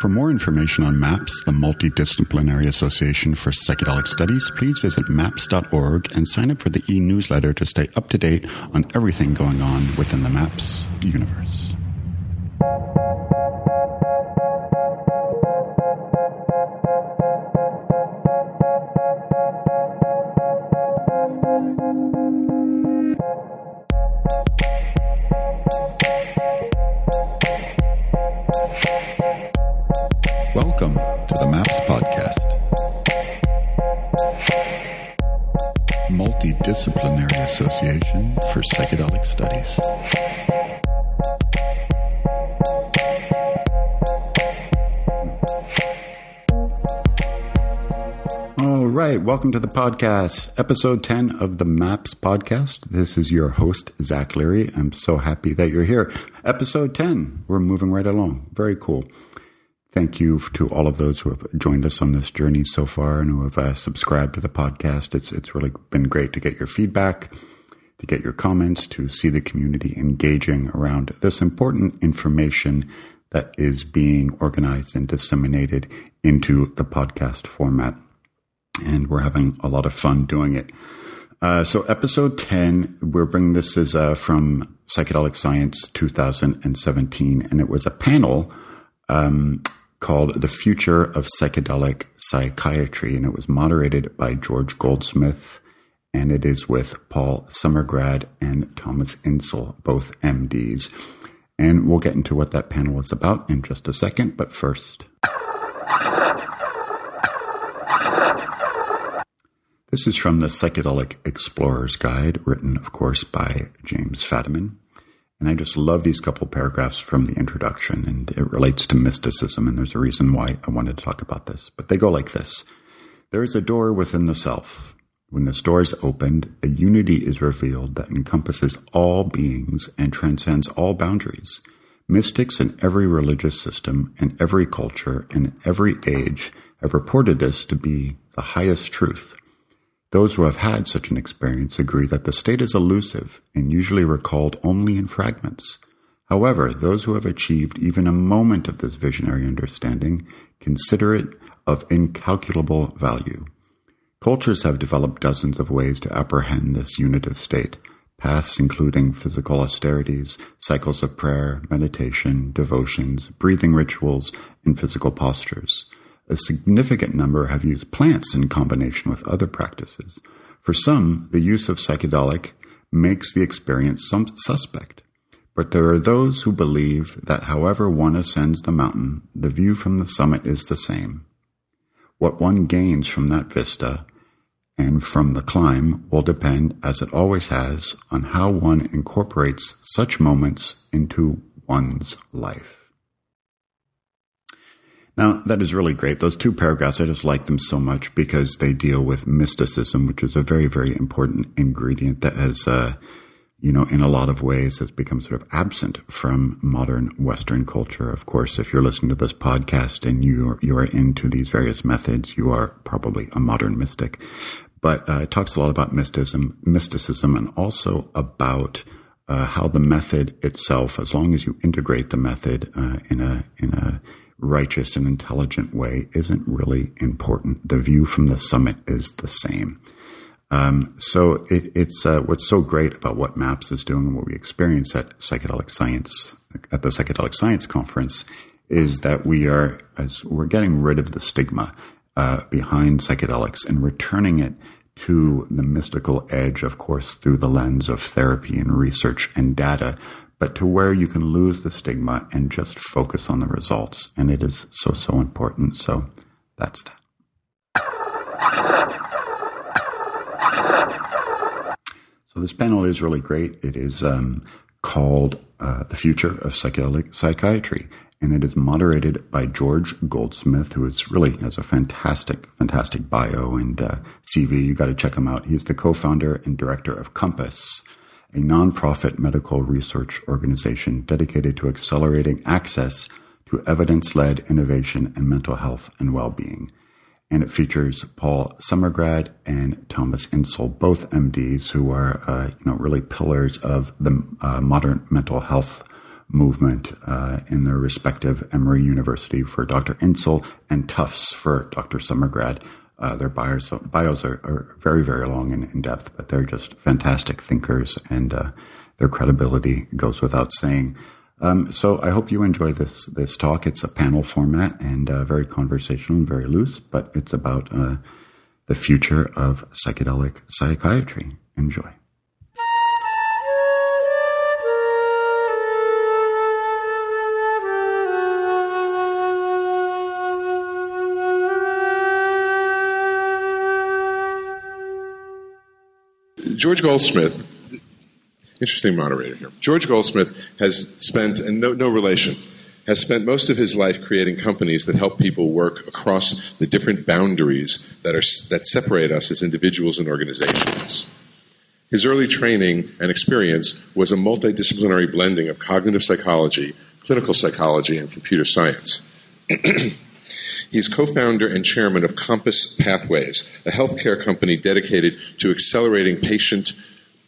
For more information on MAPS, the Multidisciplinary Association for Psychedelic Studies, please visit MAPS.org and sign up for the e newsletter to stay up to date on everything going on within the MAPS universe. Welcome to the podcast, episode 10 of the MAPS podcast. This is your host, Zach Leary. I'm so happy that you're here. Episode 10, we're moving right along. Very cool. Thank you to all of those who have joined us on this journey so far and who have uh, subscribed to the podcast. It's it's really been great to get your feedback, to get your comments, to see the community engaging around this important information that is being organized and disseminated into the podcast format. And we're having a lot of fun doing it. Uh, so episode 10, we're bringing this is uh, from Psychedelic Science 2017, and it was a panel um, called The Future of Psychedelic Psychiatry, and it was moderated by George Goldsmith, and it is with Paul Summergrad and Thomas Insel, both MDs. And we'll get into what that panel was about in just a second, but first. This is from the Psychedelic Explorer's Guide, written, of course, by James Fadiman. And I just love these couple paragraphs from the introduction, and it relates to mysticism, and there's a reason why I wanted to talk about this. But they go like this There is a door within the self. When this door is opened, a unity is revealed that encompasses all beings and transcends all boundaries. Mystics in every religious system, in every culture, in every age have reported this to be the highest truth. Those who have had such an experience agree that the state is elusive and usually recalled only in fragments. However, those who have achieved even a moment of this visionary understanding consider it of incalculable value. Cultures have developed dozens of ways to apprehend this unitive state, paths including physical austerities, cycles of prayer, meditation, devotions, breathing rituals, and physical postures. A significant number have used plants in combination with other practices. For some, the use of psychedelic makes the experience some suspect. But there are those who believe that however one ascends the mountain, the view from the summit is the same. What one gains from that vista and from the climb will depend, as it always has, on how one incorporates such moments into one's life. Now, that is really great. Those two paragraphs, I just like them so much because they deal with mysticism, which is a very, very important ingredient that has, uh, you know, in a lot of ways has become sort of absent from modern Western culture. Of course, if you're listening to this podcast and you are, you are into these various methods, you are probably a modern mystic. But uh, it talks a lot about mysticism, mysticism, and also about uh, how the method itself, as long as you integrate the method uh, in a in a righteous and intelligent way isn't really important. The view from the summit is the same. Um, so it, it's uh, what's so great about what MAPS is doing and what we experience at psychedelic science at the psychedelic science conference is that we are as we're getting rid of the stigma uh, behind psychedelics and returning it to the mystical edge, of course, through the lens of therapy and research and data, but to where you can lose the stigma and just focus on the results. And it is so, so important. So that's that. So this panel is really great. It is um, called uh, The Future of Psychedelic Psychiatry. And it is moderated by George Goldsmith, who is really has a fantastic, fantastic bio and uh, CV. You got to check him out. He's the co-founder and director of Compass, a nonprofit medical research organization dedicated to accelerating access to evidence led innovation in mental health and well being. And it features Paul Summergrad and Thomas Insel, both MDs who are, uh, you know, really pillars of the uh, modern mental health movement uh, in their respective Emory University for Dr. Insel and Tufts for Dr. Summergrad. Uh, their bios, bios are, are, very, very long and in depth, but they're just fantastic thinkers, and uh, their credibility goes without saying. Um, so I hope you enjoy this this talk. It's a panel format and uh, very conversational and very loose, but it's about uh, the future of psychedelic psychiatry. Enjoy. George Goldsmith, interesting moderator here. George Goldsmith has spent, and no, no relation, has spent most of his life creating companies that help people work across the different boundaries that, are, that separate us as individuals and organizations. His early training and experience was a multidisciplinary blending of cognitive psychology, clinical psychology, and computer science. He's co founder and chairman of Compass Pathways, a healthcare company dedicated to accelerating patient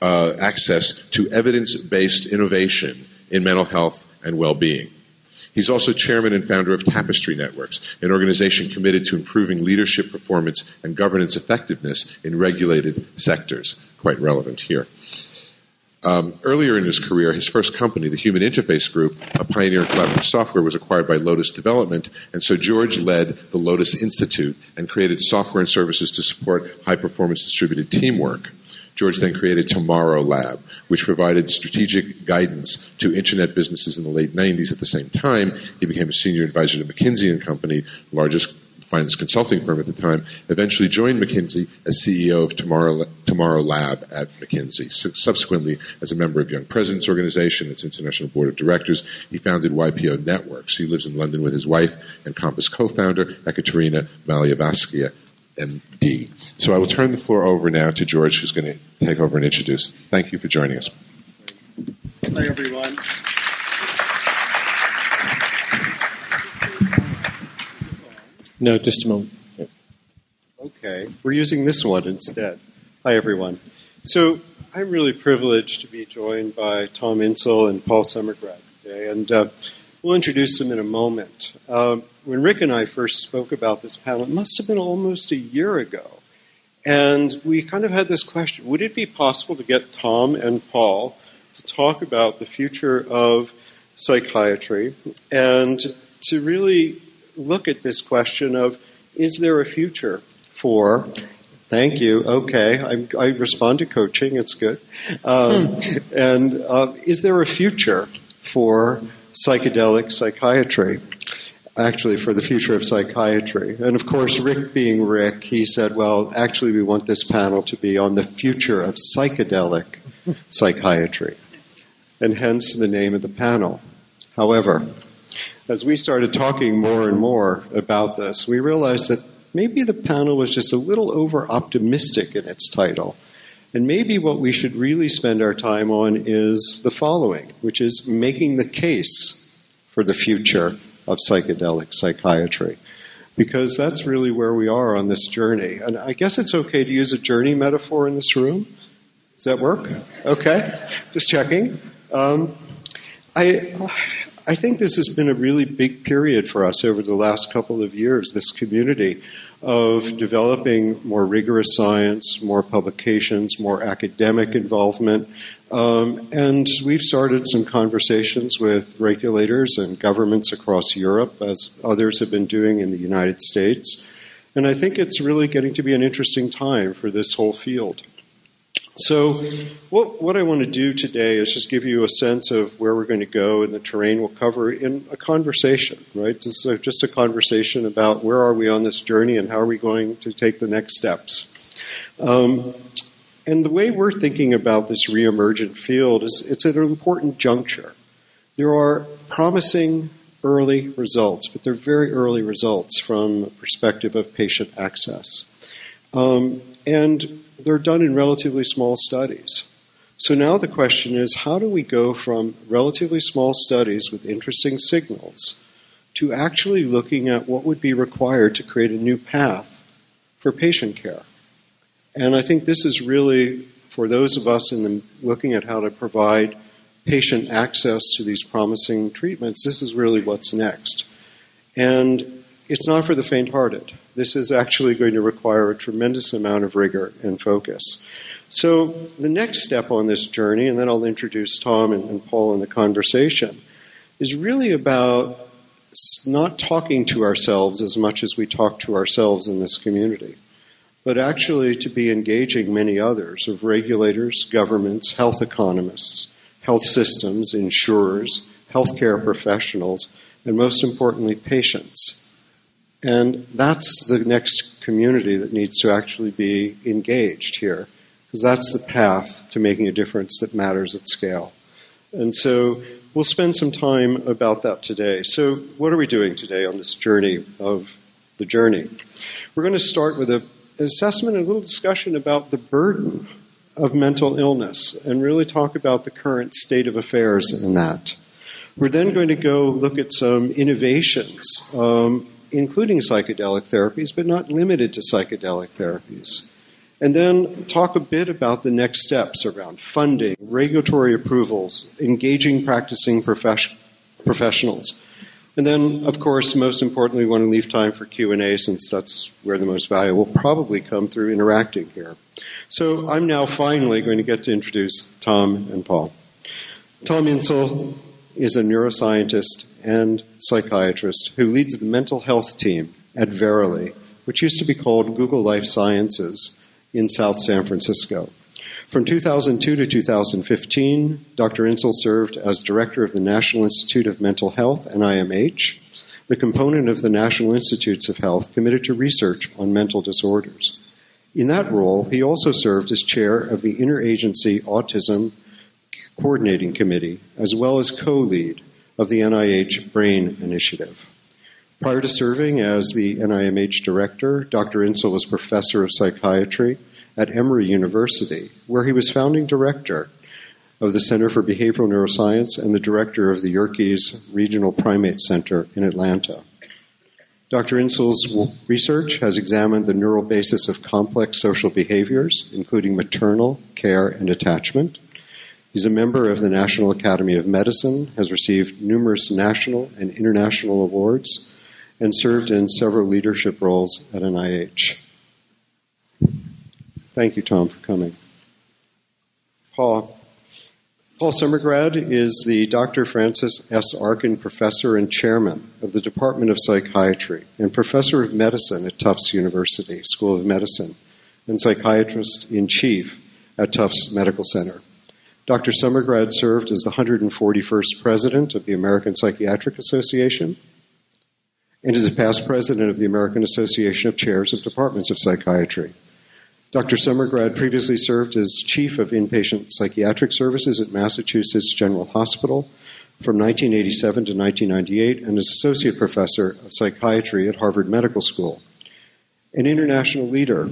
uh, access to evidence based innovation in mental health and well being. He's also chairman and founder of Tapestry Networks, an organization committed to improving leadership performance and governance effectiveness in regulated sectors. Quite relevant here. Um, earlier in his career, his first company, the Human Interface Group, a pioneer in collaborative software, was acquired by Lotus Development, and so George led the Lotus Institute and created software and services to support high performance distributed teamwork. George then created Tomorrow Lab, which provided strategic guidance to internet businesses in the late 90s. At the same time, he became a senior advisor to McKinsey and Company, largest finance consulting firm at the time, eventually joined McKinsey as CEO of Tomorrow, Tomorrow Lab at McKinsey. subsequently, as a member of Young Presidents Organization, its international board of directors, he founded YPO Networks. He lives in London with his wife and Compass co-founder, Ekaterina Malievskaia, MD. So I will turn the floor over now to George, who's going to take over and introduce. Thank you for joining us. Hi, everyone. No, just a moment. Okay, we're using this one instead. Hi, everyone. So I'm really privileged to be joined by Tom Insel and Paul Summergrad today, and uh, we'll introduce them in a moment. Um, when Rick and I first spoke about this panel, it must have been almost a year ago, and we kind of had this question: Would it be possible to get Tom and Paul to talk about the future of psychiatry and to really look at this question of is there a future for Thank you. Okay, I, I respond to coaching. It's good. Um, hmm. and uh, is there a future for psychedelic psychiatry? Actually, for the future of psychiatry. And of course, Rick being Rick, he said, well, actually, we want this panel to be on the future of psychedelic psychiatry. And hence the name of the panel. However, as we started talking more and more about this, we realized that maybe the panel was just a little over optimistic in its title. And maybe what we should really spend our time on is the following, which is making the case for the future of psychedelic psychiatry. Because that's really where we are on this journey. And I guess it's okay to use a journey metaphor in this room. Does that work? Okay. Just checking. Um, I I think this has been a really big period for us over the last couple of years, this community of developing more rigorous science, more publications, more academic involvement. Um, and we've started some conversations with regulators and governments across Europe, as others have been doing in the United States. And I think it's really getting to be an interesting time for this whole field. So, what, what I want to do today is just give you a sense of where we're going to go and the terrain we'll cover in a conversation, right? Is just a conversation about where are we on this journey and how are we going to take the next steps. Um, and the way we're thinking about this reemergent field is it's at an important juncture. There are promising early results, but they're very early results from a perspective of patient access. Um, and they're done in relatively small studies. So now the question is how do we go from relatively small studies with interesting signals to actually looking at what would be required to create a new path for patient care? And I think this is really, for those of us in the, looking at how to provide patient access to these promising treatments, this is really what's next. And it's not for the faint hearted. This is actually going to require a tremendous amount of rigor and focus. So, the next step on this journey, and then I'll introduce Tom and, and Paul in the conversation, is really about not talking to ourselves as much as we talk to ourselves in this community, but actually to be engaging many others of regulators, governments, health economists, health systems, insurers, healthcare professionals, and most importantly, patients. And that's the next community that needs to actually be engaged here, because that's the path to making a difference that matters at scale. And so we'll spend some time about that today. So, what are we doing today on this journey of the journey? We're going to start with an assessment and a little discussion about the burden of mental illness and really talk about the current state of affairs in that. We're then going to go look at some innovations, um, including psychedelic therapies, but not limited to psychedelic therapies. And then talk a bit about the next steps around funding, regulatory approvals, engaging practicing profes- professionals. And then, of course, most importantly, we want to leave time for Q&A since that's where the most value will probably come through interacting here. So I'm now finally going to get to introduce Tom and Paul. Tom Insel is a neuroscientist and psychiatrist who leads the mental health team at Verily, which used to be called Google Life Sciences in South San Francisco. From 2002 to 2015, Dr. Insel served as director of the National Institute of Mental Health, NIMH, the component of the National Institutes of Health committed to research on mental disorders. In that role, he also served as chair of the Interagency Autism Coordinating Committee, as well as co lead of the NIH BRAIN Initiative. Prior to serving as the NIMH director, Dr. Insel was professor of psychiatry at Emory University, where he was founding director of the Center for Behavioral Neuroscience and the director of the Yerkes Regional Primate Center in Atlanta. Dr. Insel's research has examined the neural basis of complex social behaviors, including maternal, care, and attachment, He's a member of the National Academy of Medicine, has received numerous national and international awards, and served in several leadership roles at NIH. Thank you, Tom, for coming. Paul. Paul Summergrad is the Dr. Frances S. Arkin Professor and Chairman of the Department of Psychiatry and Professor of Medicine at Tufts University School of Medicine and Psychiatrist in Chief at Tufts Medical Center. Dr. Summergrad served as the 141st president of the American Psychiatric Association and is a past president of the American Association of Chairs of Departments of Psychiatry. Dr. Summergrad previously served as chief of inpatient psychiatric services at Massachusetts General Hospital from 1987 to 1998 and as associate professor of psychiatry at Harvard Medical School. An international leader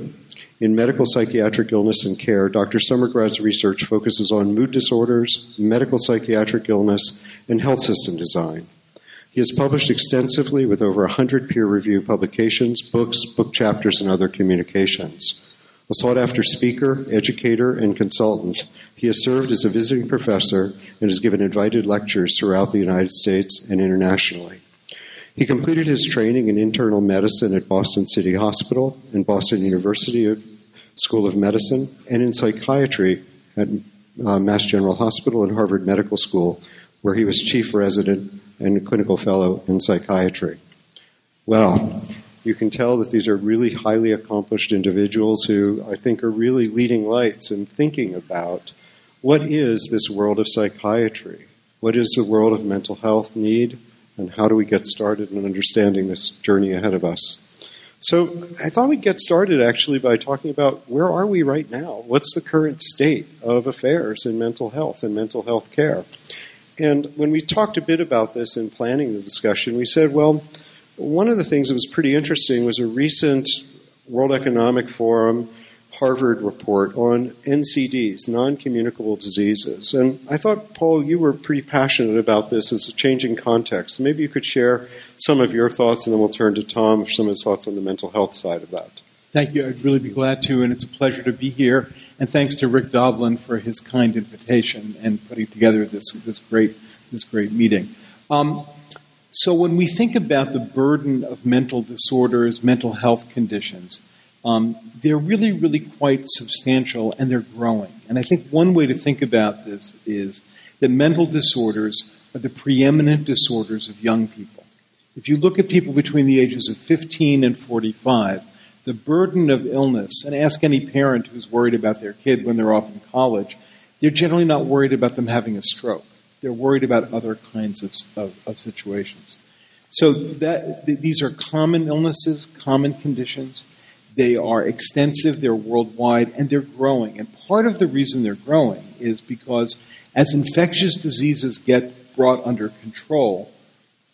in medical psychiatric illness and care, Dr. Summergrad's research focuses on mood disorders, medical psychiatric illness, and health system design. He has published extensively with over 100 peer reviewed publications, books, book chapters, and other communications. A sought after speaker, educator, and consultant, he has served as a visiting professor and has given invited lectures throughout the United States and internationally. He completed his training in internal medicine at Boston City Hospital and Boston University School of Medicine and in psychiatry at uh, Mass General Hospital and Harvard Medical School, where he was chief resident and clinical fellow in psychiatry. Well, you can tell that these are really highly accomplished individuals who I think are really leading lights in thinking about what is this world of psychiatry? What is the world of mental health need? And how do we get started in understanding this journey ahead of us. So I thought we'd get started actually by talking about where are we right now? What's the current state of affairs in mental health and mental health care? And when we talked a bit about this in planning the discussion, we said, well, one of the things that was pretty interesting was a recent World Economic Forum Harvard report on NCDs, non communicable diseases. And I thought, Paul, you were pretty passionate about this as a changing context. Maybe you could share some of your thoughts, and then we'll turn to Tom for some of his thoughts on the mental health side of that. Thank you. I'd really be glad to, and it's a pleasure to be here. and thanks to Rick Doblin for his kind invitation and putting together this, this, great, this great meeting. Um, so, when we think about the burden of mental disorders, mental health conditions, um, they're really, really quite substantial and they're growing. And I think one way to think about this is that mental disorders are the preeminent disorders of young people. If you look at people between the ages of 15 and 45, the burden of illness, and ask any parent who's worried about their kid when they're off in college, they're generally not worried about them having a stroke. They're worried about other kinds of, of, of situations. So that, th- these are common illnesses, common conditions. They are extensive, they're worldwide, and they're growing. And part of the reason they're growing is because as infectious diseases get brought under control,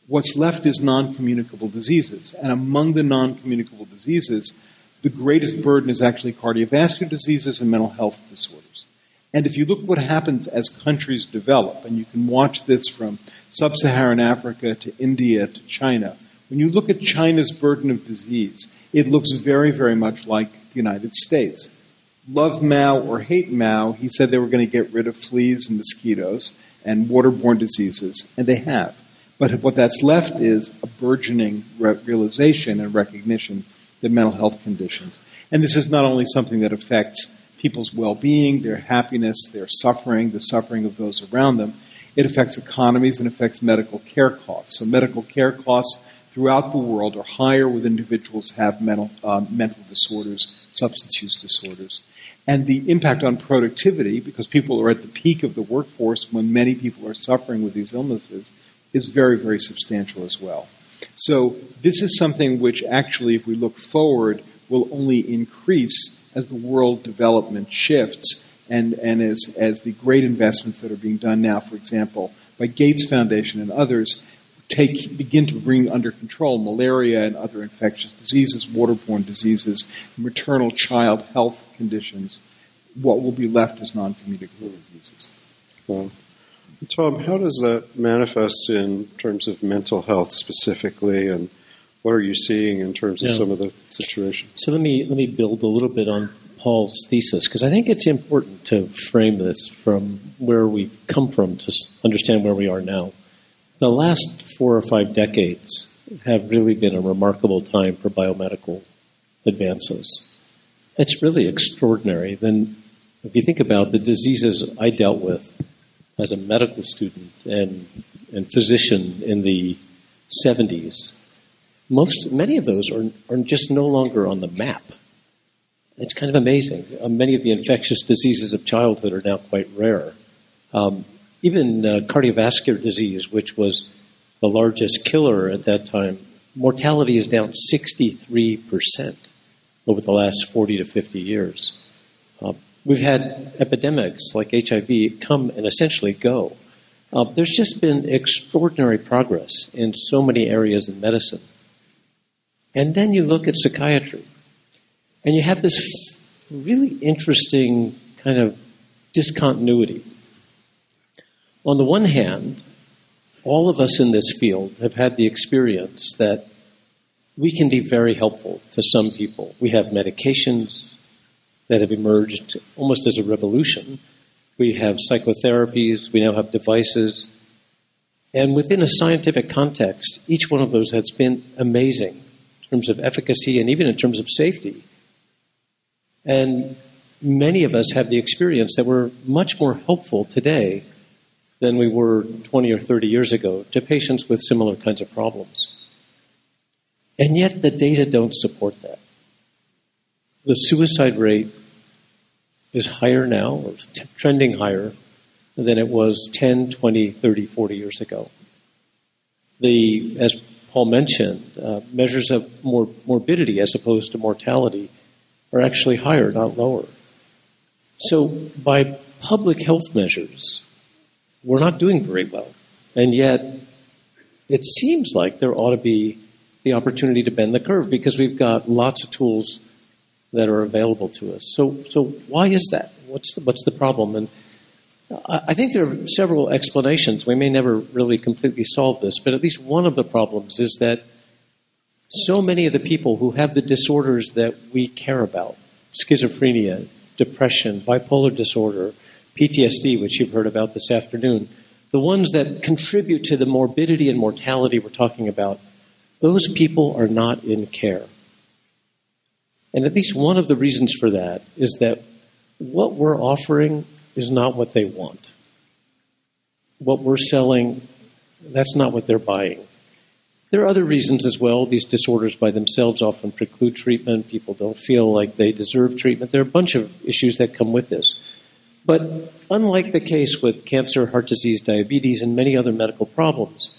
what's left is non communicable diseases. And among the non communicable diseases, the greatest burden is actually cardiovascular diseases and mental health disorders. And if you look at what happens as countries develop, and you can watch this from sub Saharan Africa to India to China, when you look at China's burden of disease, it looks very, very much like the United States. Love Mao or hate Mao, he said they were going to get rid of fleas and mosquitoes and waterborne diseases, and they have. But what that's left is a burgeoning re- realization and recognition that mental health conditions. And this is not only something that affects people's well being, their happiness, their suffering, the suffering of those around them, it affects economies and affects medical care costs. So, medical care costs throughout the world are higher with individuals who have mental, uh, mental disorders, substance use disorders. And the impact on productivity, because people are at the peak of the workforce when many people are suffering with these illnesses, is very, very substantial as well. So, this is something which actually, if we look forward, will only increase as the world development shifts and, and as, as the great investments that are being done now, for example, by Gates Foundation and others, take, begin to bring under control malaria and other infectious diseases, waterborne diseases, maternal child health conditions, what will be left is non communicable diseases. Well, Tom, how does that manifest in terms of mental health specifically, and what are you seeing in terms of yeah. some of the situations? So let me let me build a little bit on Paul's thesis because I think it's important to frame this from where we've come from to understand where we are now. The last four or five decades have really been a remarkable time for biomedical advances. It's really extraordinary. Then, if you think about the diseases I dealt with as a medical student and, and physician in the 70s, most, many of those are, are just no longer on the map. It's kind of amazing. Uh, many of the infectious diseases of childhood are now quite rare. Um, even uh, cardiovascular disease, which was the largest killer at that time, mortality is down 63% over the last 40 to 50 years. Uh, we've had epidemics like HIV come and essentially go. Uh, there's just been extraordinary progress in so many areas in medicine. And then you look at psychiatry, and you have this really interesting kind of discontinuity on the one hand, all of us in this field have had the experience that we can be very helpful to some people. We have medications that have emerged almost as a revolution. We have psychotherapies, we now have devices. And within a scientific context, each one of those has been amazing in terms of efficacy and even in terms of safety. And many of us have the experience that we're much more helpful today than we were 20 or 30 years ago to patients with similar kinds of problems. And yet the data don't support that. The suicide rate is higher now, or t- trending higher, than it was 10, 20, 30, 40 years ago. The, as Paul mentioned, uh, measures of mor- morbidity as opposed to mortality are actually higher, not lower. So, by public health measures, we're not doing very well. And yet, it seems like there ought to be the opportunity to bend the curve because we've got lots of tools that are available to us. So, so why is that? What's the, what's the problem? And I think there are several explanations. We may never really completely solve this, but at least one of the problems is that so many of the people who have the disorders that we care about, schizophrenia, depression, bipolar disorder, PTSD, which you've heard about this afternoon, the ones that contribute to the morbidity and mortality we're talking about, those people are not in care. And at least one of the reasons for that is that what we're offering is not what they want. What we're selling, that's not what they're buying. There are other reasons as well. These disorders by themselves often preclude treatment. People don't feel like they deserve treatment. There are a bunch of issues that come with this. But unlike the case with cancer, heart disease, diabetes, and many other medical problems,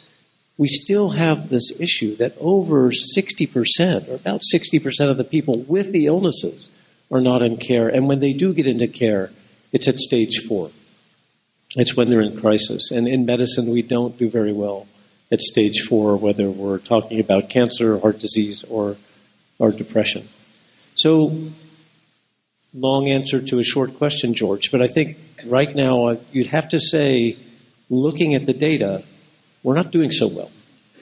we still have this issue that over 60%, or about 60% of the people with the illnesses, are not in care. And when they do get into care, it's at stage four. It's when they're in crisis. And in medicine, we don't do very well at stage four, whether we're talking about cancer, heart disease, or, or depression. So, long answer to a short question, George, but I think right now uh, you'd have to say, looking at the data, we're not doing so well.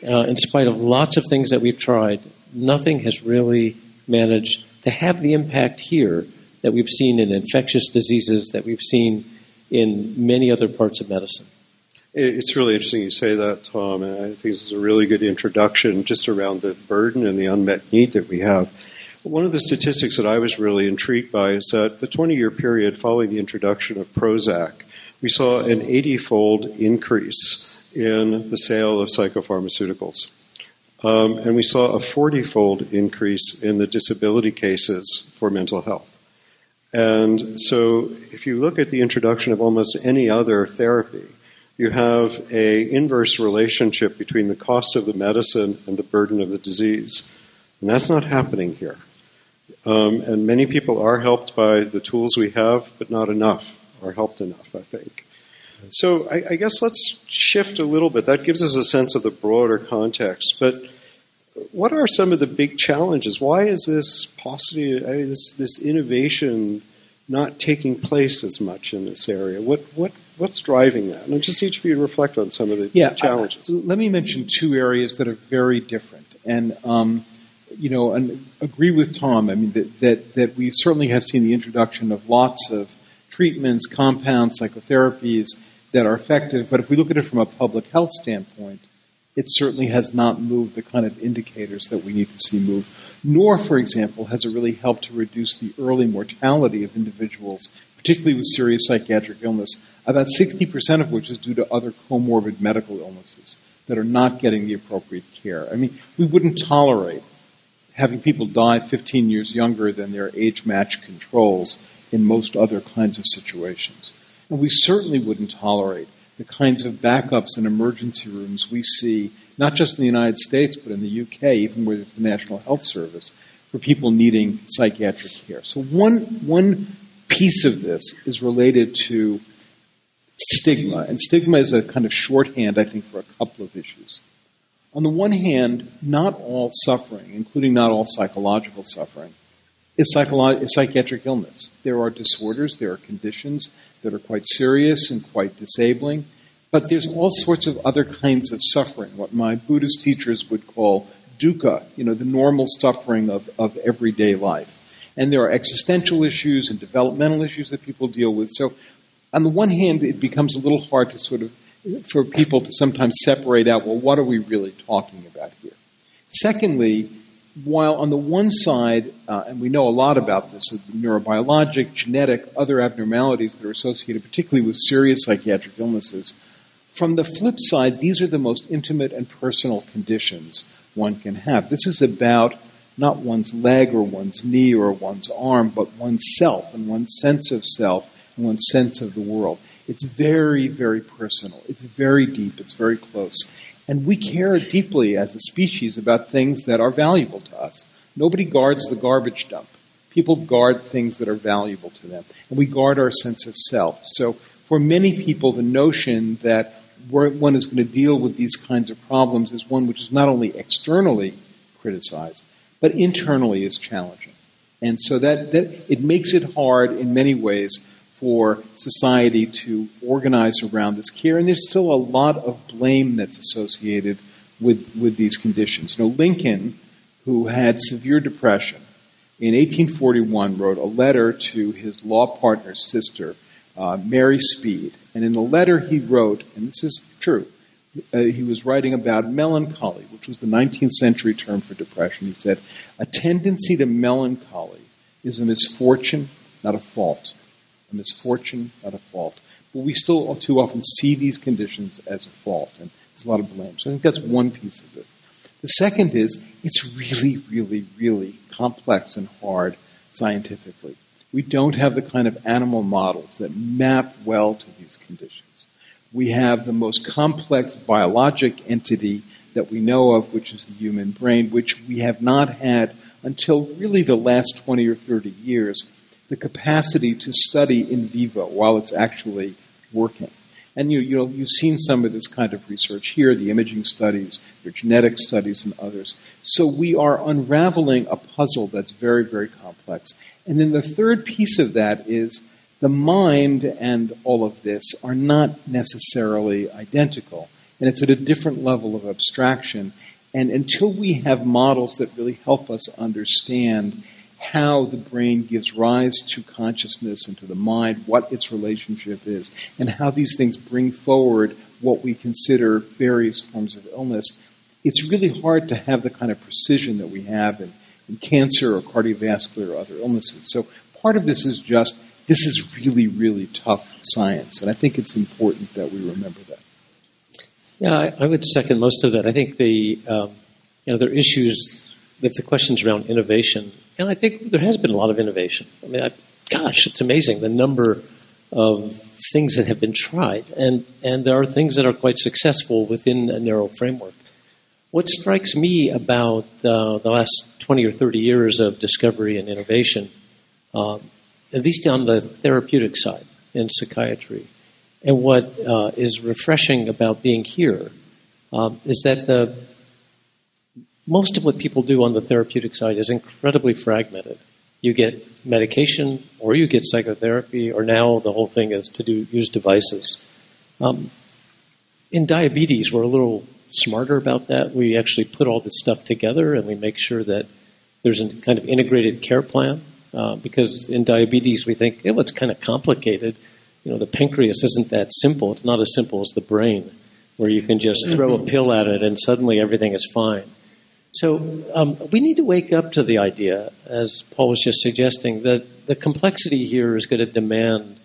Uh, in spite of lots of things that we've tried, nothing has really managed to have the impact here that we've seen in infectious diseases, that we've seen in many other parts of medicine. It's really interesting you say that, Tom, and I think this is a really good introduction just around the burden and the unmet need that we have. One of the statistics that I was really intrigued by is that the 20 year period following the introduction of Prozac, we saw an 80 fold increase in the sale of psychopharmaceuticals. Um, and we saw a 40 fold increase in the disability cases for mental health. And so, if you look at the introduction of almost any other therapy, you have a inverse relationship between the cost of the medicine and the burden of the disease. And that's not happening here. Um, and many people are helped by the tools we have, but not enough are helped enough, I think. So I, I guess let's shift a little bit. That gives us a sense of the broader context. But what are some of the big challenges? Why is this paucity, this, this innovation not taking place as much in this area? What, what what's driving that? And I just each of you to reflect on some of the yeah, challenges. let me mention two areas that are very different, and um, you know, and agree with Tom. I mean that, that that we certainly have seen the introduction of lots of treatments, compounds, psychotherapies that are effective. But if we look at it from a public health standpoint, it certainly has not moved the kind of indicators that we need to see move. Nor, for example, has it really helped to reduce the early mortality of individuals, particularly with serious psychiatric illness about 60% of which is due to other comorbid medical illnesses that are not getting the appropriate care. I mean, we wouldn't tolerate having people die 15 years younger than their age match controls in most other kinds of situations. And we certainly wouldn't tolerate the kinds of backups in emergency rooms we see, not just in the United States, but in the UK, even with the National Health Service, for people needing psychiatric care. So one, one piece of this is related to stigma. And stigma is a kind of shorthand, I think, for a couple of issues. On the one hand, not all suffering, including not all psychological suffering, is, psycholo- is psychiatric illness. There are disorders, there are conditions that are quite serious and quite disabling, but there's all sorts of other kinds of suffering, what my Buddhist teachers would call dukkha, you know, the normal suffering of, of everyday life. And there are existential issues and developmental issues that people deal with. So on the one hand, it becomes a little hard to sort of, for people to sometimes separate out, well, what are we really talking about here? Secondly, while on the one side, uh, and we know a lot about this, the neurobiologic, genetic, other abnormalities that are associated particularly with serious psychiatric illnesses, from the flip side, these are the most intimate and personal conditions one can have. This is about not one's leg or one's knee or one's arm, but one's self and one's sense of self and one's sense of the world. It's very, very personal. It's very deep. It's very close. And we care deeply as a species about things that are valuable to us. Nobody guards the garbage dump. People guard things that are valuable to them. And we guard our sense of self. So for many people, the notion that one is going to deal with these kinds of problems is one which is not only externally criticized, but internally is challenging. And so that, that it makes it hard in many ways for society to organize around this care, and there's still a lot of blame that's associated with, with these conditions. You know, Lincoln, who had severe depression, in 1841 wrote a letter to his law partner's sister, uh, Mary Speed. And in the letter he wrote, and this is true, uh, he was writing about melancholy, which was the 19th century term for depression. He said, A tendency to melancholy is a misfortune, not a fault. Misfortune, not a fault. But we still too often see these conditions as a fault, and there's a lot of blame. So I think that's one piece of this. The second is it's really, really, really complex and hard scientifically. We don't have the kind of animal models that map well to these conditions. We have the most complex biologic entity that we know of, which is the human brain, which we have not had until really the last 20 or 30 years, the capacity to study in vivo while it's actually working. And you, you know, you've seen some of this kind of research here, the imaging studies, the genetic studies, and others. So we are unraveling a puzzle that's very, very complex. And then the third piece of that is the mind and all of this are not necessarily identical. And it's at a different level of abstraction. And until we have models that really help us understand how the brain gives rise to consciousness and to the mind, what its relationship is, and how these things bring forward what we consider various forms of illness, it's really hard to have the kind of precision that we have in, in cancer or cardiovascular or other illnesses. So part of this is just this is really, really tough science, and I think it's important that we remember that. Yeah, I, I would second most of that. I think the um, you know there are issues with the questions around innovation and I think there has been a lot of innovation. I mean, I, gosh, it's amazing the number of things that have been tried, and and there are things that are quite successful within a narrow framework. What strikes me about uh, the last twenty or thirty years of discovery and innovation, um, at least on the therapeutic side in psychiatry, and what uh, is refreshing about being here, um, is that the most of what people do on the therapeutic side is incredibly fragmented. You get medication, or you get psychotherapy, or now the whole thing is to do use devices. Um, in diabetes, we're a little smarter about that. We actually put all this stuff together, and we make sure that there's a kind of integrated care plan. Uh, because in diabetes, we think, oh, it's kind of complicated. You know, the pancreas isn't that simple. It's not as simple as the brain, where you can just throw a pill at it and suddenly everything is fine. So um, we need to wake up to the idea, as Paul was just suggesting, that the complexity here is going to demand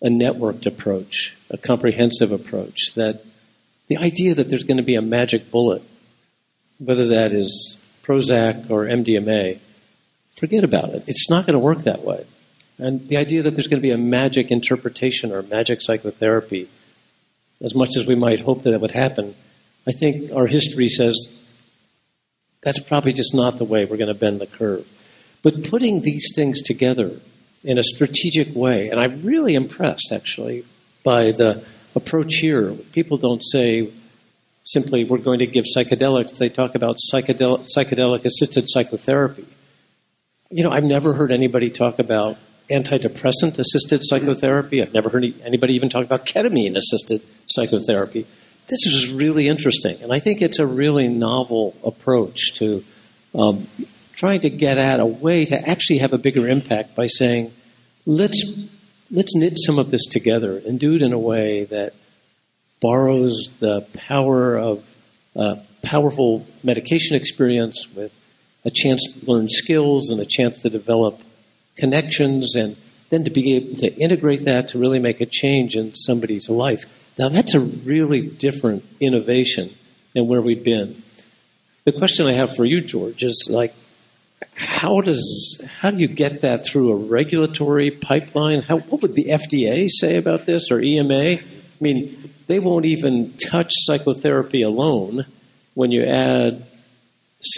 a networked approach, a comprehensive approach. That the idea that there's going to be a magic bullet, whether that is Prozac or MDMA, forget about it. It's not going to work that way. And the idea that there's going to be a magic interpretation or magic psychotherapy, as much as we might hope that that would happen, I think our history says that's probably just not the way we're going to bend the curve. But putting these things together in a strategic way, and I'm really impressed actually by the approach here. People don't say simply we're going to give psychedelics, they talk about psychedelic, psychedelic assisted psychotherapy. You know, I've never heard anybody talk about antidepressant assisted psychotherapy. I've never heard anybody even talk about ketamine assisted psychotherapy this is really interesting. And I think it's a really novel approach to um, trying to get at a way to actually have a bigger impact by saying, let's, let's knit some of this together and do it in a way that borrows the power of uh, powerful medication experience with a chance to learn skills and a chance to develop connections and then to be able to integrate that to really make a change in somebody's life. Now, that's a really different innovation than where we've been. The question I have for you, George, is like, how does how do you get that through a regulatory pipeline? How, what would the FDA say about this or EMA? I mean, they won't even touch psychotherapy alone. When you add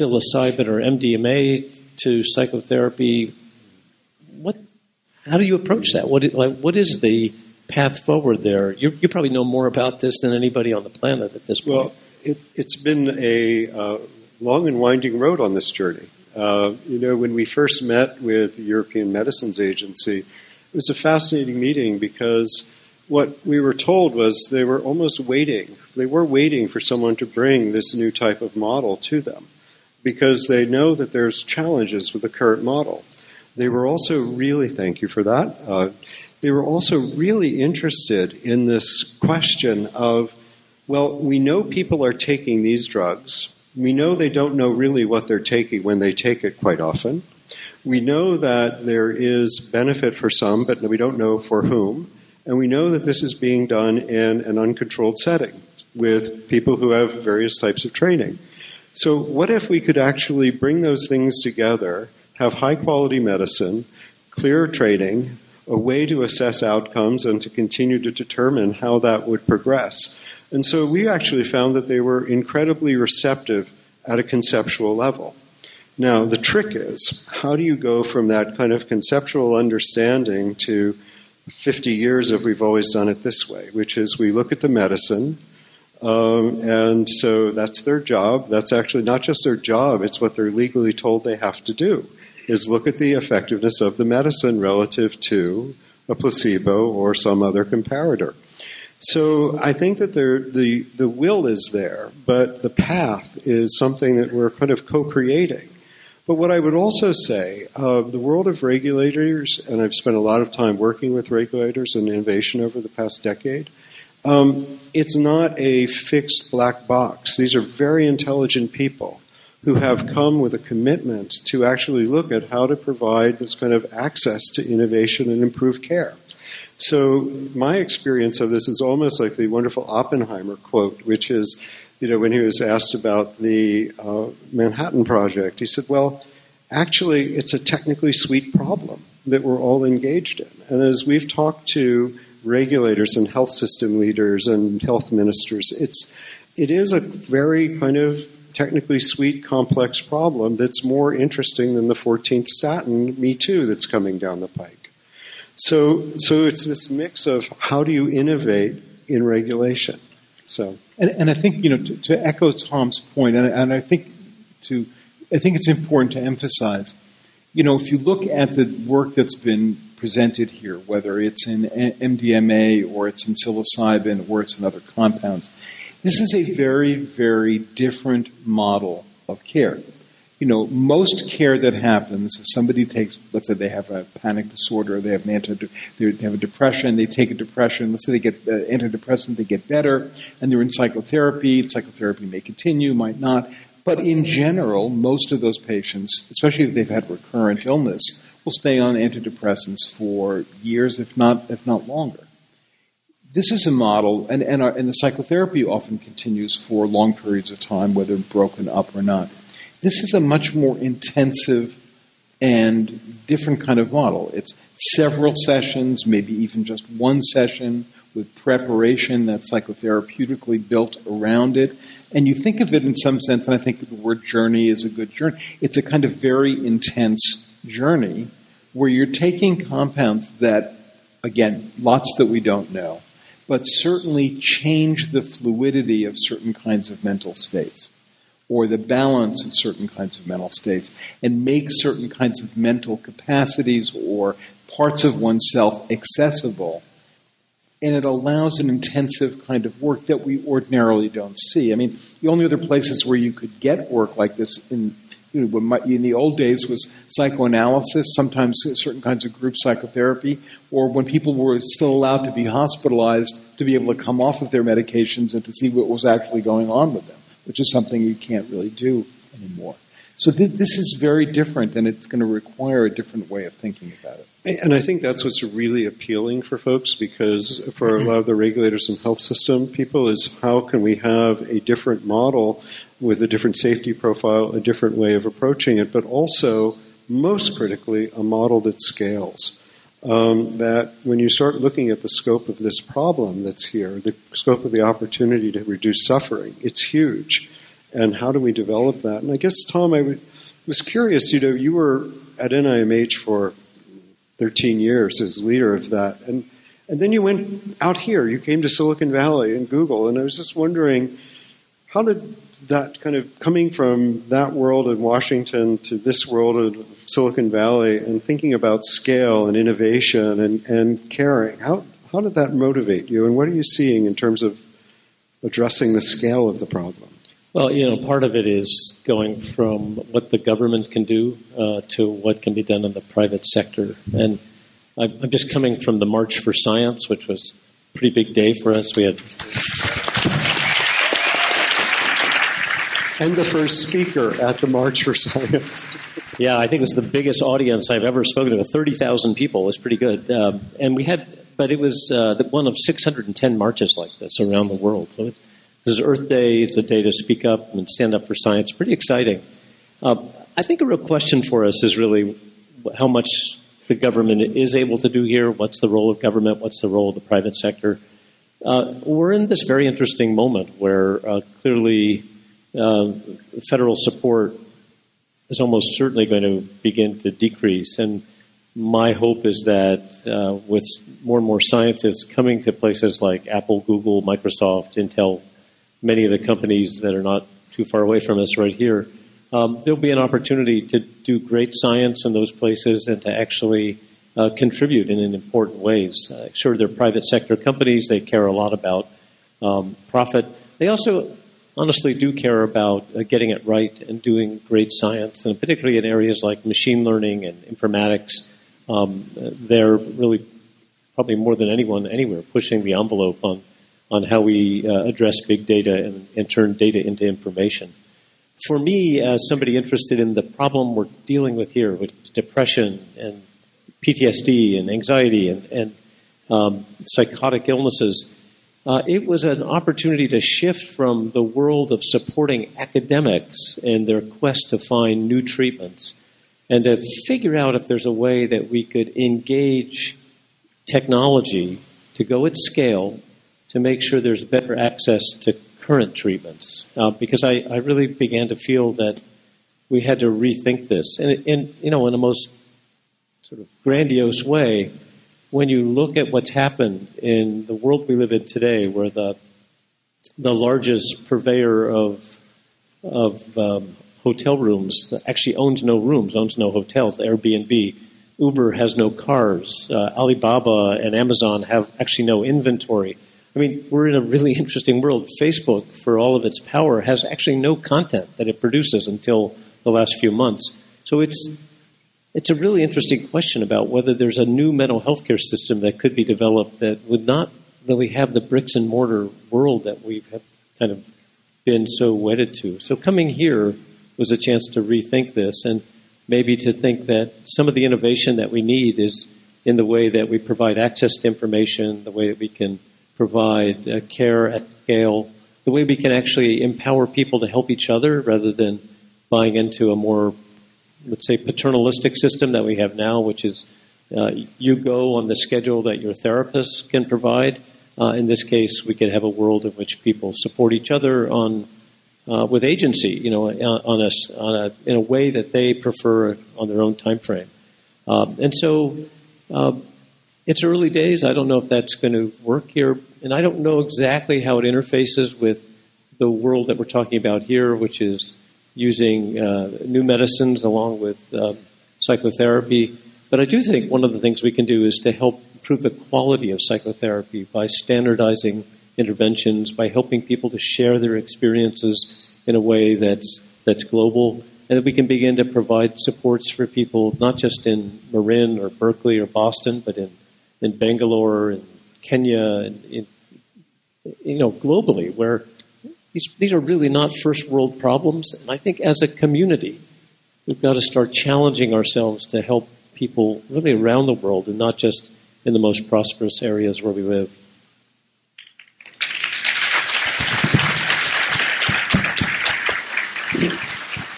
psilocybin or MDMA to psychotherapy, what? How do you approach that? What like what is the path forward there? You, you, probably know more about this than anybody on the planet at this point. Well, it, has been a uh, long and winding road on this journey. Uh, you know, when we first met with the European Medicines Agency, it was a fascinating meeting because what we were told was they were almost waiting. They were waiting for someone to bring this new type of model to them because they know that there's challenges with the current model. They were also really, thank you for that. Uh, they were also really interested in this question of, well, we know people are taking these drugs. We know they don't know really what they're taking when they take it quite often. We know that there is benefit for some, but we don't know for whom. And we know that this is being done in an uncontrolled setting with people who have various types of training. So, what if we could actually bring those things together, have high quality medicine, clear training, a way to assess outcomes, and to continue to determine how that would progress? And so, we actually found that they were incredibly receptive at a conceptual level. Now, the trick is how do you go from that kind of conceptual understanding to 50 years of we've always done it this way, which is we look at the medicine, um, and so that's their job. That's actually not just their job, it's what they're legally told they have to do, is look at the effectiveness of the medicine relative to a placebo or some other comparator. So I think that there, the, the will is there, but the path is something that we're kind of co creating. But what I would also say, uh, the world of regulators, and I've spent a lot of time working with regulators and innovation over the past decade, um, it's not a fixed black box. These are very intelligent people who have come with a commitment to actually look at how to provide this kind of access to innovation and improved care. So, my experience of this is almost like the wonderful Oppenheimer quote, which is you know, when he was asked about the uh, Manhattan Project, he said, well, actually, it's a technically sweet problem that we're all engaged in. And as we've talked to regulators and health system leaders and health ministers, it's, it is a very kind of technically sweet, complex problem that's more interesting than the 14th statin, Me Too, that's coming down the pike. So, so it's this mix of how do you innovate in regulation. So, and, and I think you know to, to echo Tom's point, and, and I think to I think it's important to emphasize, you know, if you look at the work that's been presented here, whether it's in MDMA or it's in psilocybin or it's in other compounds, this is a very, very different model of care you know, most care that happens, somebody takes, let's say they have a panic disorder, they have an anti, they have a depression, they take a depression, let's say they get uh, antidepressant, they get better, and they're in psychotherapy. Psychotherapy may continue, might not. But in general, most of those patients, especially if they've had recurrent illness, will stay on antidepressants for years, if not, if not longer. This is a model, and, and, our, and the psychotherapy often continues for long periods of time, whether broken up or not. This is a much more intensive and different kind of model. It's several sessions, maybe even just one session with preparation that's psychotherapeutically built around it. And you think of it in some sense, and I think the word journey is a good journey. It's a kind of very intense journey where you're taking compounds that, again, lots that we don't know, but certainly change the fluidity of certain kinds of mental states or the balance of certain kinds of mental states and make certain kinds of mental capacities or parts of oneself accessible. And it allows an intensive kind of work that we ordinarily don't see. I mean, the only other places where you could get work like this in you know, in the old days was psychoanalysis, sometimes certain kinds of group psychotherapy, or when people were still allowed to be hospitalized to be able to come off of their medications and to see what was actually going on with them which is something you can't really do anymore. So th- this is very different, and it's going to require a different way of thinking about it. And I think that's what's really appealing for folks because for a lot of the regulators and health system people is how can we have a different model with a different safety profile, a different way of approaching it, but also, most critically, a model that scales. Um, that when you start looking at the scope of this problem that's here, the scope of the opportunity to reduce suffering, it's huge. And how do we develop that? And I guess, Tom, I was curious, you know, you were at NIMH for 13 years as leader of that. And, and then you went out here, you came to Silicon Valley and Google. And I was just wondering, how did that kind of coming from that world in Washington to this world of Silicon Valley and thinking about scale and innovation and, and caring, how, how did that motivate you? And what are you seeing in terms of addressing the scale of the problem? Well, you know, part of it is going from what the government can do uh, to what can be done in the private sector. And I'm just coming from the March for Science, which was a pretty big day for us. We had. And the first speaker at the March for Science. yeah, I think it was the biggest audience I've ever spoken to. 30,000 people it was pretty good. Um, and we had, but it was uh, one of 610 marches like this around the world. So it's this is Earth Day. It's a day to speak up and stand up for science. Pretty exciting. Uh, I think a real question for us is really how much the government is able to do here. What's the role of government? What's the role of the private sector? Uh, we're in this very interesting moment where uh, clearly uh, federal support is almost certainly going to begin to decrease. And my hope is that uh, with more and more scientists coming to places like Apple, Google, Microsoft, Intel, many of the companies that are not too far away from us right here, um, there'll be an opportunity to do great science in those places and to actually uh, contribute in, in important ways. Uh, sure, they're private sector companies. They care a lot about um, profit. They also honestly do care about uh, getting it right and doing great science, and particularly in areas like machine learning and informatics. Um, they're really probably more than anyone anywhere pushing the envelope on on how we uh, address big data and, and, turn data into information. For me, as somebody interested in the problem we're dealing with here, with depression and PTSD and anxiety and, and um, psychotic illnesses, uh, it was an opportunity to shift from the world of supporting academics and their quest to find new treatments and to figure out if there's a way that we could engage technology to go at scale to make sure there's better access to current treatments. Uh, because I, I really began to feel that we had to rethink this. And, and, you know, in the most sort of grandiose way, when you look at what's happened in the world we live in today, where the, the largest purveyor of, of um, hotel rooms actually owns no rooms, owns no hotels, Airbnb, Uber has no cars, uh, Alibaba and Amazon have actually no inventory. I mean, we're in a really interesting world. Facebook, for all of its power, has actually no content that it produces until the last few months. So it's it's a really interesting question about whether there's a new mental health care system that could be developed that would not really have the bricks and mortar world that we've kind of been so wedded to. So coming here was a chance to rethink this and maybe to think that some of the innovation that we need is in the way that we provide access to information, the way that we can provide uh, care at scale, the way we can actually empower people to help each other rather than buying into a more, let's say, paternalistic system that we have now, which is uh, you go on the schedule that your therapist can provide. Uh, in this case, we could have a world in which people support each other on uh, with agency, you know, on a, on a in a way that they prefer on their own time frame. Um, and so, uh, it's early days. I don't know if that's going to work here, and I don't know exactly how it interfaces with the world that we're talking about here, which is using uh, new medicines along with um, psychotherapy. But I do think one of the things we can do is to help improve the quality of psychotherapy by standardizing interventions, by helping people to share their experiences in a way that's that's global, and that we can begin to provide supports for people not just in Marin or Berkeley or Boston, but in in Bangalore and Kenya and in, you know globally where these these are really not first world problems and I think as a community we've got to start challenging ourselves to help people really around the world and not just in the most prosperous areas where we live.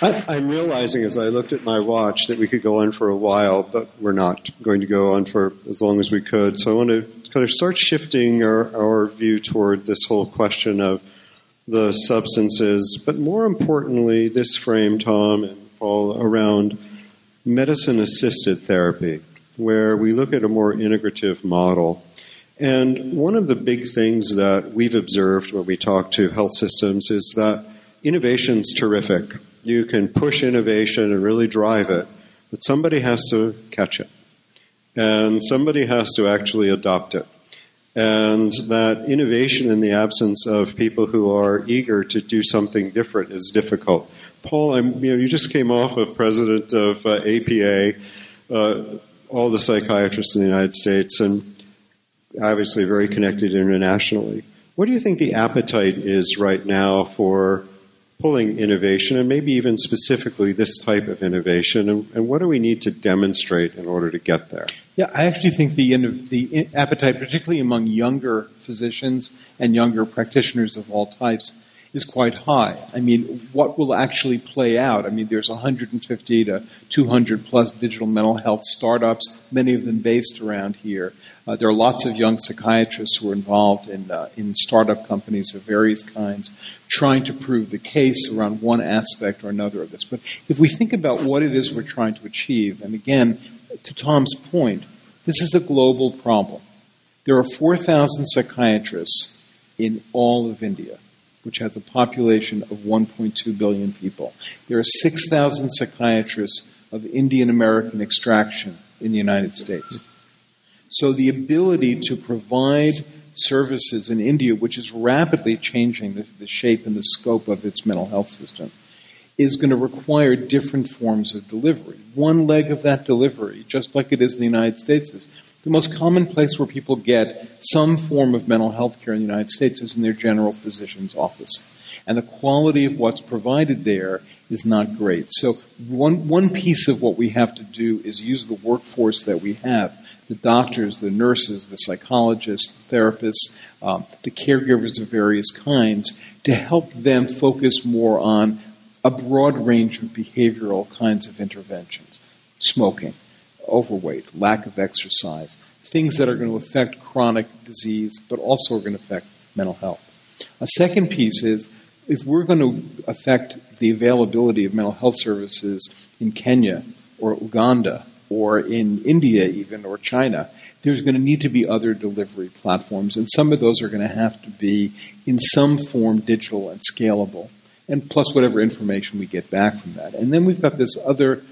I, am realizing as I looked at my watch that we could go on for a while, but we're not going to go on for as long as we could. So I want to kind of start shifting our, our view toward this whole question of the substances, but more importantly, this frame, Tom and Paul, around medicine assisted therapy, where we look at a more integrative model. And one of the big things that we've observed when we talk to health systems is that innovation's terrific you can push innovation and really drive it, but somebody has to catch it. And somebody has to actually adopt it. And that innovation in the absence of people who are eager to do something different is difficult. Paul, I'm, you know, you just came off of president of uh, APA, uh, all the psychiatrists in the United States, and obviously very connected internationally. What do you think the appetite is right now for pulling innovation, and maybe even specifically this type of innovation, and, and what do we need to demonstrate in order to get there? Yeah, I actually think the the appetite, particularly among younger physicians and younger practitioners of all types, is quite high. I mean, what will actually play out? I mean, there's 150 to 200 plus digital mental health startups, many of them based around here. Uh, there are lots of young psychiatrists who are involved in uh, in startup companies of various kinds, trying to prove the case around one aspect or another of this. But if we think about what it is we're trying to achieve, and again, to Tom's point, this is a global problem. There are 4,000 psychiatrists in all of India, which has a population of 1.2 billion people. There are 6,000 psychiatrists of Indian American extraction in the United States. So the ability to provide services in India, which is rapidly changing the, the shape and the scope of its mental health system, is going to require different forms of delivery. One leg of that delivery, just like it is in the United States, is the most common place where people get some form of mental health care in the United States is in their general physician's office. And the quality of what's provided there is not great. So one, one piece of what we have to do is use the workforce that we have the doctors, the nurses, the psychologists, the therapists, um, the caregivers of various kinds to help them focus more on a broad range of behavioral kinds of interventions smoking, overweight, lack of exercise, things that are going to affect chronic disease, but also are going to affect mental health. A second piece is if we're going to affect the availability of mental health services in Kenya or Uganda or in India, even, or China, there's going to need to be other delivery platforms, and some of those are going to have to be in some form digital and scalable and plus whatever information we get back from that. And then we've got this other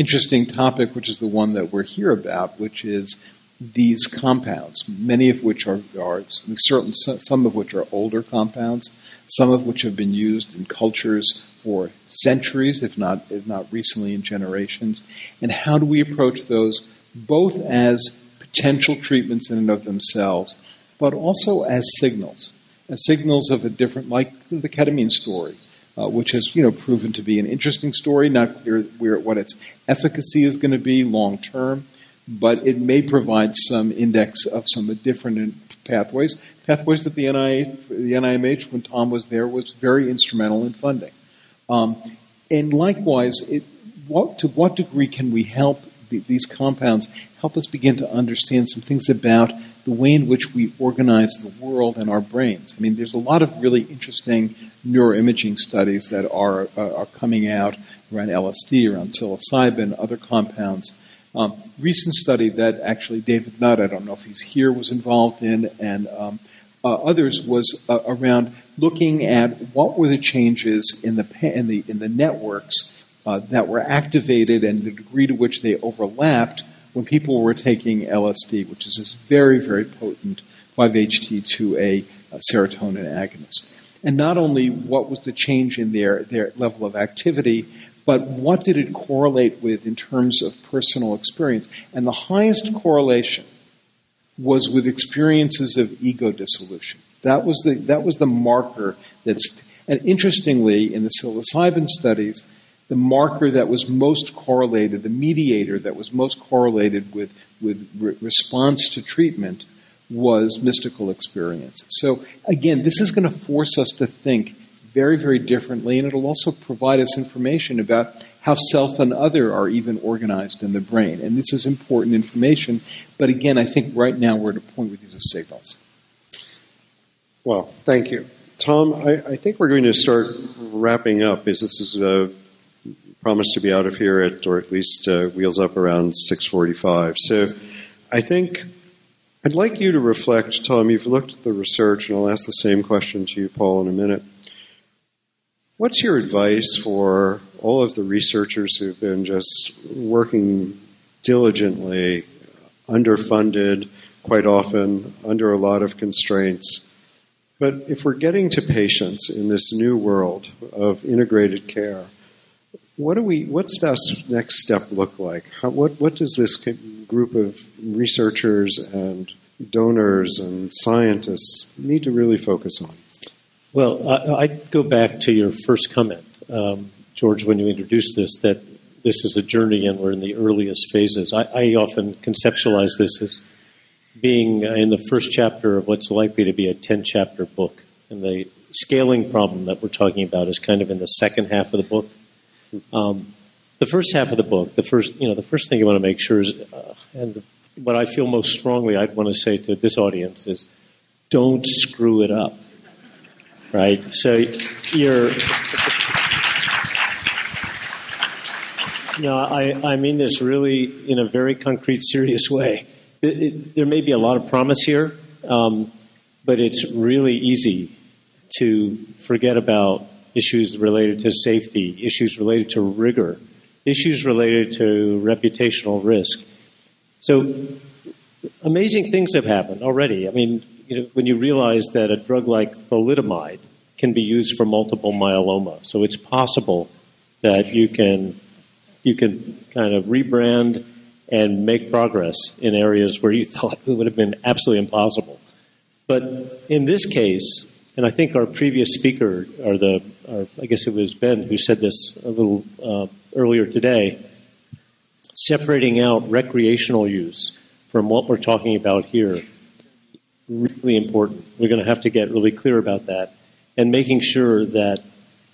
interesting topic, which is the one that we're here about, which is these compounds, many of which are, are certain, some of which are older compounds, some of which have been used in cultures for centuries, if not if not recently in generations. And how do we approach those both as potential treatments in and of themselves, but also as signals, as signals of a different, like the ketamine story, uh, which has you know proven to be an interesting story. Not clear where, what its efficacy is going to be long term, but it may provide some index of some different pathways. Pathways that the NIH, the NIMH, when Tom was there, was very instrumental in funding. Um, and likewise, it, what, to what degree can we help the, these compounds help us begin to understand some things about the way in which we organize the world and our brains. I mean, there's a lot of really interesting neuroimaging studies that are, uh, are coming out around LSD, around psilocybin, other compounds. Um, recent study that actually David Nutt, I don't know if he's here, was involved in, and um, uh, others was uh, around looking at what were the changes in the in the in the networks uh, that were activated and the degree to which they overlapped when people were taking LSD, which is this very, very potent 5-HT2A uh, serotonin agonist. And not only what was the change in their, their level of activity, but what did it correlate with in terms of personal experience? And the highest correlation was with experiences of ego dissolution. That was the, that was the marker that's, and interestingly, in the psilocybin studies, the marker that was most correlated, the mediator that was most correlated with, with re- response to treatment was mystical experience. So again, this is going to force us to think very, very differently, and it'll also provide us information about how self and other are even organized in the brain. And this is important information, but again, I think right now we're at a point where these are signals. Well, thank you. Tom, I, I think we're going to start wrapping up, as this is a promised to be out of here at, or at least uh, wheels up around 6:45. So, I think I'd like you to reflect, Tom. You've looked at the research, and I'll ask the same question to you, Paul, in a minute. What's your advice for all of the researchers who've been just working diligently, underfunded, quite often under a lot of constraints. But if we're getting to patients in this new world of integrated care, what do we? What's that next step look like? How, what what does this group of researchers and donors and scientists need to really focus on? Well, I, I go back to your first comment, um, George, when you introduced this, that this is a journey and we're in the earliest phases. I, I often conceptualize this as being in the first chapter of what's likely to be a 10 chapter book. And the scaling problem that we're talking about is kind of in the second half of the book. Um, the first half of the book, the first, you know, the first thing you want to make sure is, uh, and the, what I feel most strongly I'd want to say to this audience is, don't screw it up. Right? So you're. No, I, I mean this really in a very concrete, serious way. It, it, there may be a lot of promise here, um, but it's really easy to forget about issues related to safety, issues related to rigor, issues related to reputational risk. So, amazing things have happened already. I mean, you know, when you realize that a drug like thalidomide can be used for multiple myeloma, so it's possible that you can you can kind of rebrand and make progress in areas where you thought it would have been absolutely impossible. But in this case, and I think our previous speaker, or the, or I guess it was Ben who said this a little uh, earlier today, separating out recreational use from what we're talking about here, really important. We're going to have to get really clear about that, and making sure that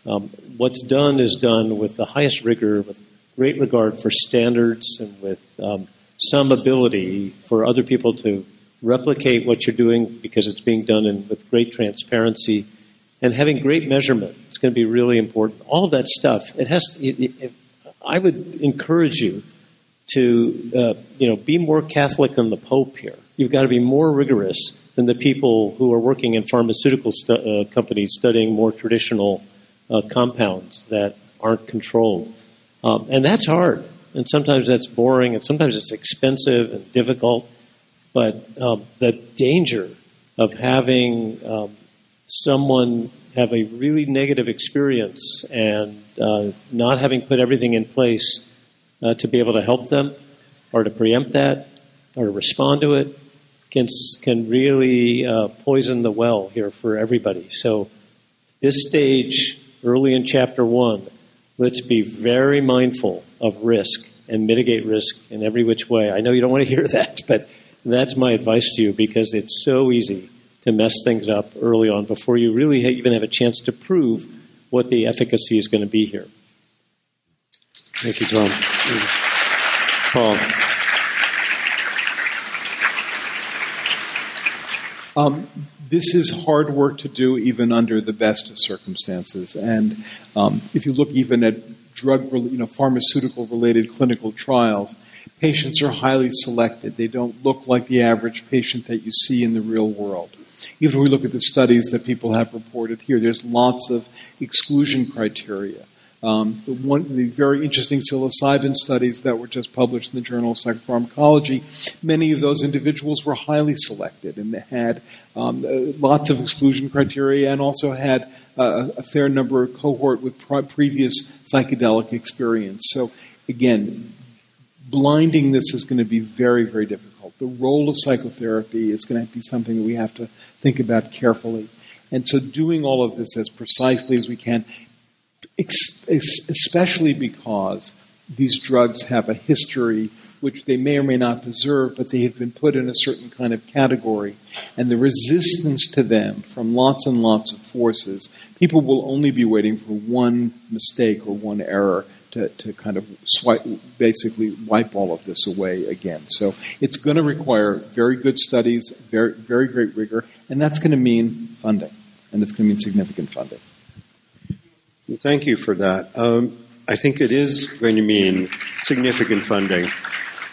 um, what's done is done with the highest rigor, with great regard for standards, and with um, some ability for other people to replicate what you're doing because it's being done in, with great transparency and having great measurement. It's going to be really important. All of that stuff. It has. To, it, it, I would encourage you to uh, you know be more Catholic than the Pope here. You've got to be more rigorous than the people who are working in pharmaceutical stu- uh, companies studying more traditional uh, compounds that aren't controlled, um, and that's hard. And sometimes that's boring, and sometimes it's expensive and difficult. But um, the danger of having um, someone have a really negative experience and uh, not having put everything in place uh, to be able to help them or to preempt that or to respond to it can, can really uh, poison the well here for everybody. So, this stage, early in chapter one, let's be very mindful of risk and mitigate risk in every which way. I know you don't want to hear that, but that's my advice to you because it's so easy to mess things up early on before you really even have a chance to prove what the efficacy is going to be here. Thank you, Tom. Paul. Um, this is hard work to do even under the best of circumstances. And um, if you look even at drug, you know, pharmaceutical related clinical trials, patients are highly selected. They don't look like the average patient that you see in the real world. Even when we look at the studies that people have reported here, there's lots of exclusion criteria. Um, the, one, the very interesting psilocybin studies that were just published in the Journal of Psychopharmacology, many of those individuals were highly selected and they had um, uh, lots of exclusion criteria and also had uh, a fair number of cohort with previous psychedelic experience. So again, blinding this is going to be very, very difficult. The role of psychotherapy is going to be something that we have to think about carefully. And so, doing all of this as precisely as we can, especially because these drugs have a history which they may or may not deserve, but they have been put in a certain kind of category. And the resistance to them from lots and lots of forces, people will only be waiting for one mistake or one error to, to kind of swipe, basically wipe all of this away again. So it's going to require very good studies, very, very great rigor, and that's going to mean funding, and it's going to mean significant funding. Thank you for that. Um, I think it is going to mean significant funding.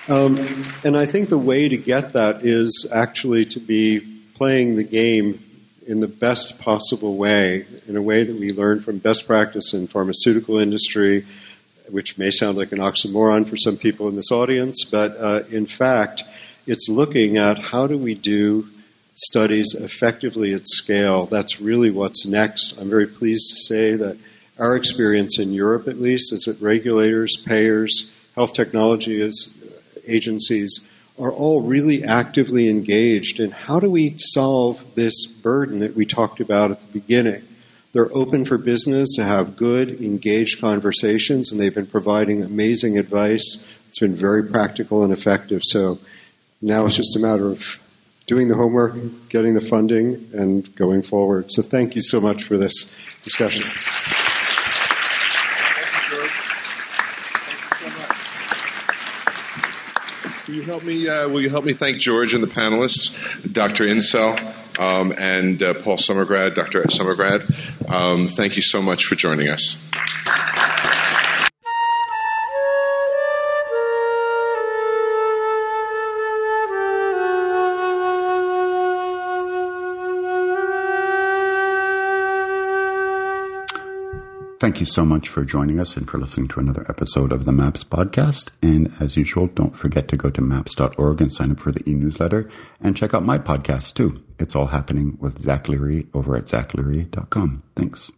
Um, and I think the way to get that is actually to be playing the game in the best possible way, in a way that we learn from best practice in pharmaceutical industry, which may sound like an oxymoron for some people in this audience, but uh, in fact, it's looking at how do we do studies effectively at scale. That's really what's next. I'm very pleased to say that our experience in Europe, at least, is that regulators, payers, health technology agencies are all really actively engaged in how do we solve this burden that we talked about at the beginning. They're open for business to have good, engaged conversations, and they've been providing amazing advice. It's been very practical and effective. So now it's just a matter of doing the homework, getting the funding, and going forward. So thank you so much for this discussion. Will you help me? Uh, will you help me thank George and the panelists, Dr. Insel um, and uh, Paul Summergrad, Dr. Summergrad. Um, thank you so much for joining us. Thank you so much for joining us and for listening to another episode of the MAPS podcast. And as usual, don't forget to go to maps.org and sign up for the e-newsletter and check out my podcast too. It's all happening with Zach Leary over at zachleary.com. Thanks.